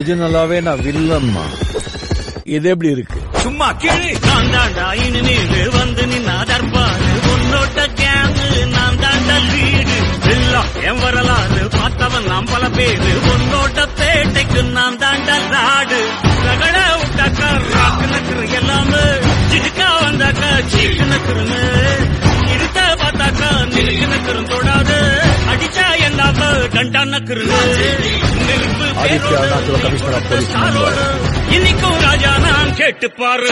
ஒரிஜினலாவே நான் வில்லம்மா. இது எப்படி இருக்கு? சும்மா கேளு. நான் தாண்டா இனிமேல் வந்து நின்னா தர்பாரு உன்னோட்ட கேங்கு நான் தாண்டா வீடு. எல்லாம் என் வரலாறு பார்த்தவன் நாம் பல பேரு. உன்னோட்ட பேட்டைக்கு நான் தாண்டா நாடு ரகட விட்டாக்கா ராக்கு நக்கிற எல்லாமே. சிடுக்கா வந்தாக்கா சீக்கு நக்குருன்னு இடுத்த பார்த்தாக்கா நிலுக்கு நக்குரும் தொடாது. அடிச்சா என்னாம கண்டா நக்குருன்னு Aditya Arunachala commissioner of police இன்னைக்கும் ராஜா நான் கேட்டு பாரு